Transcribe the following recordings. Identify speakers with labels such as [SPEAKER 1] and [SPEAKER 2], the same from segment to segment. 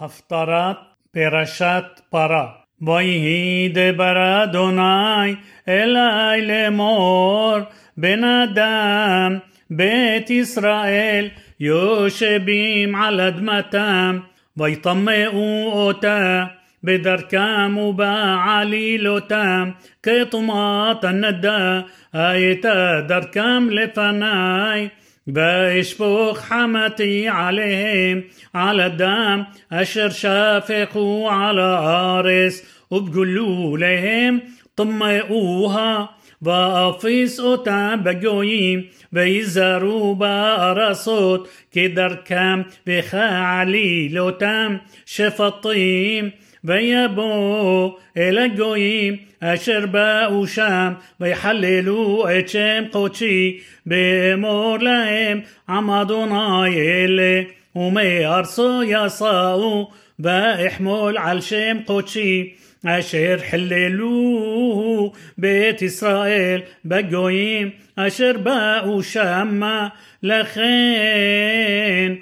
[SPEAKER 1] הפטרת פרשת פרה. ויהי דבר אדוני אלי לאמור בן אדם בית ישראל יושבים על אדמתם ויטמאו אותה בדרכם ובעלילותם כטומאת הנדה הייתה דרכם לפניי ואשפוך חמתי עליהם על הדם אשר שפכו על הארץ ובגלו להם طمئوها ואפיס אותם בגויים ויזהרו בארסות כדרכם וכעלילותם שפטים ויבואו אל הגויים אשר באו שם ויחללו את שם קודשי באמור להם עם אדוני אלה ומארצו יסעו ואחמול על שם קודשי אשר חללו בית ישראל בגויים אשר באו שמה לכן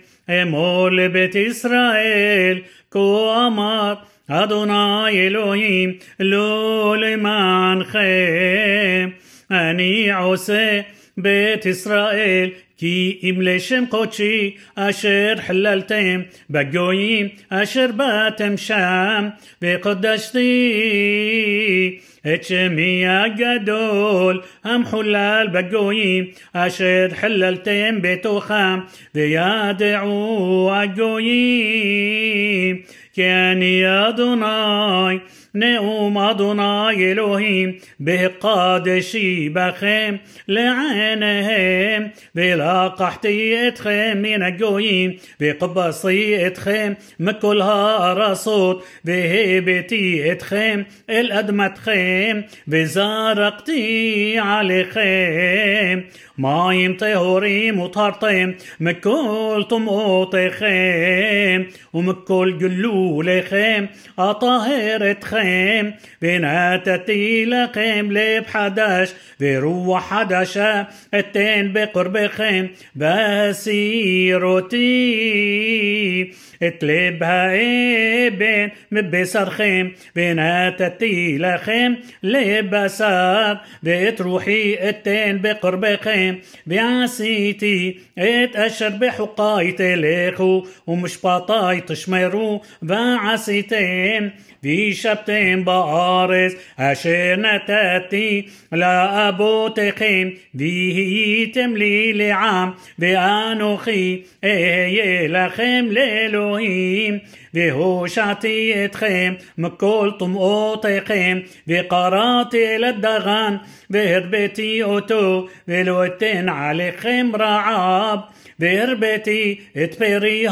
[SPEAKER 1] אמור לבית ישראל כה אמר אדוני אלוהים לא למענכם אני עושה בית ישראל כי אם לשם קודשי אשר חללתם בגויים אשר באתם שם וקודשתי את שמי הגדול המחולל בגויים אשר חללתם בתוכם וידעו הגויים כי אני אדוני נאום אדוני אלוהים בהקדשי בכם לעיניהם لقحتي اتخم من الجويم بقبصي اتخم من كل هارصوت بهيبتي اتخم الادمة تخم بزرقتي خيم مايم طهوريم وطهرتم من كل طموطكم ومن كل تخيم أطهرتكم بناتتي لخيم لب حدش بروح حداشة التين بقرب خيم את לב האבן מבשרכם ונתתי לכם לבשר ואת רוחי אתן בקרבכם ועשיתי את אשר בחוקיי תלכו ומשפטיי תשמרו ועשיתם וישבתם בארץ אשר נתתי לאבותיכם והייתם לי לעם ואנוכי אהיה לכם לאלוהים והושעתי אתכם מכל טומאותיכם וקראתי אל הדגן והרביתי אותו ולא אתן עליכם רעב והרביתי את פרי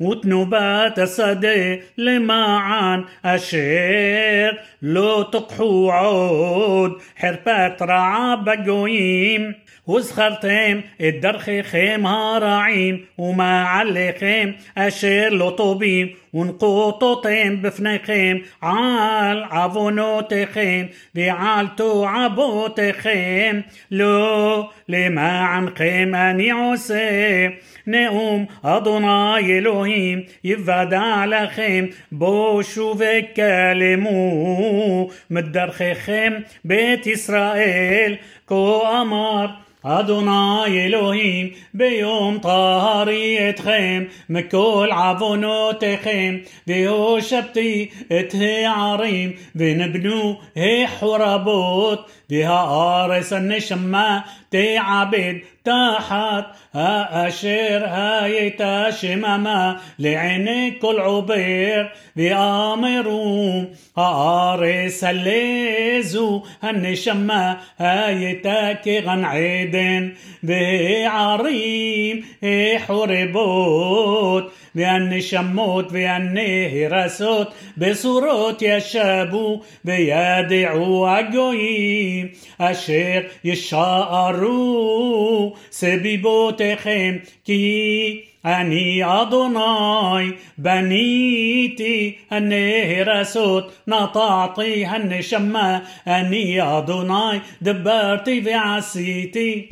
[SPEAKER 1] وتنوبات الصدى لمعان أشير. لو تقحو عود حربات رعب بقويم. وزخرتهم الدرخي خيم رعيم وما علي خيم أشير لو طوبيم. ונקוטותם בפניכם על עוונותיכם ועל תועבותיכם לא למענכם אני עושה נאום אדוני אלוהים יוודע לכם בושו וכלמו מדרכיכם בית ישראל כה אמר אדוני אלוהים ביום טהרי אתכם מכל עוונותיכם והושבתי את הערים ונבנו החורבות והארץ הנשמה تعبد تحت أشير هاي شمما لعينك كل عبير بأمرو أرس الليزو شما هاي تاكي غن عيدن بعريم حربوت بأن شموت بأن هرسوت بصورات يشابو بيدعو أجويم أشير يشار ישארו סביבותיכם כי אני אדוני בניתי הנהרסות נטעתי הנשמה אני אדוני דברתי ועשיתי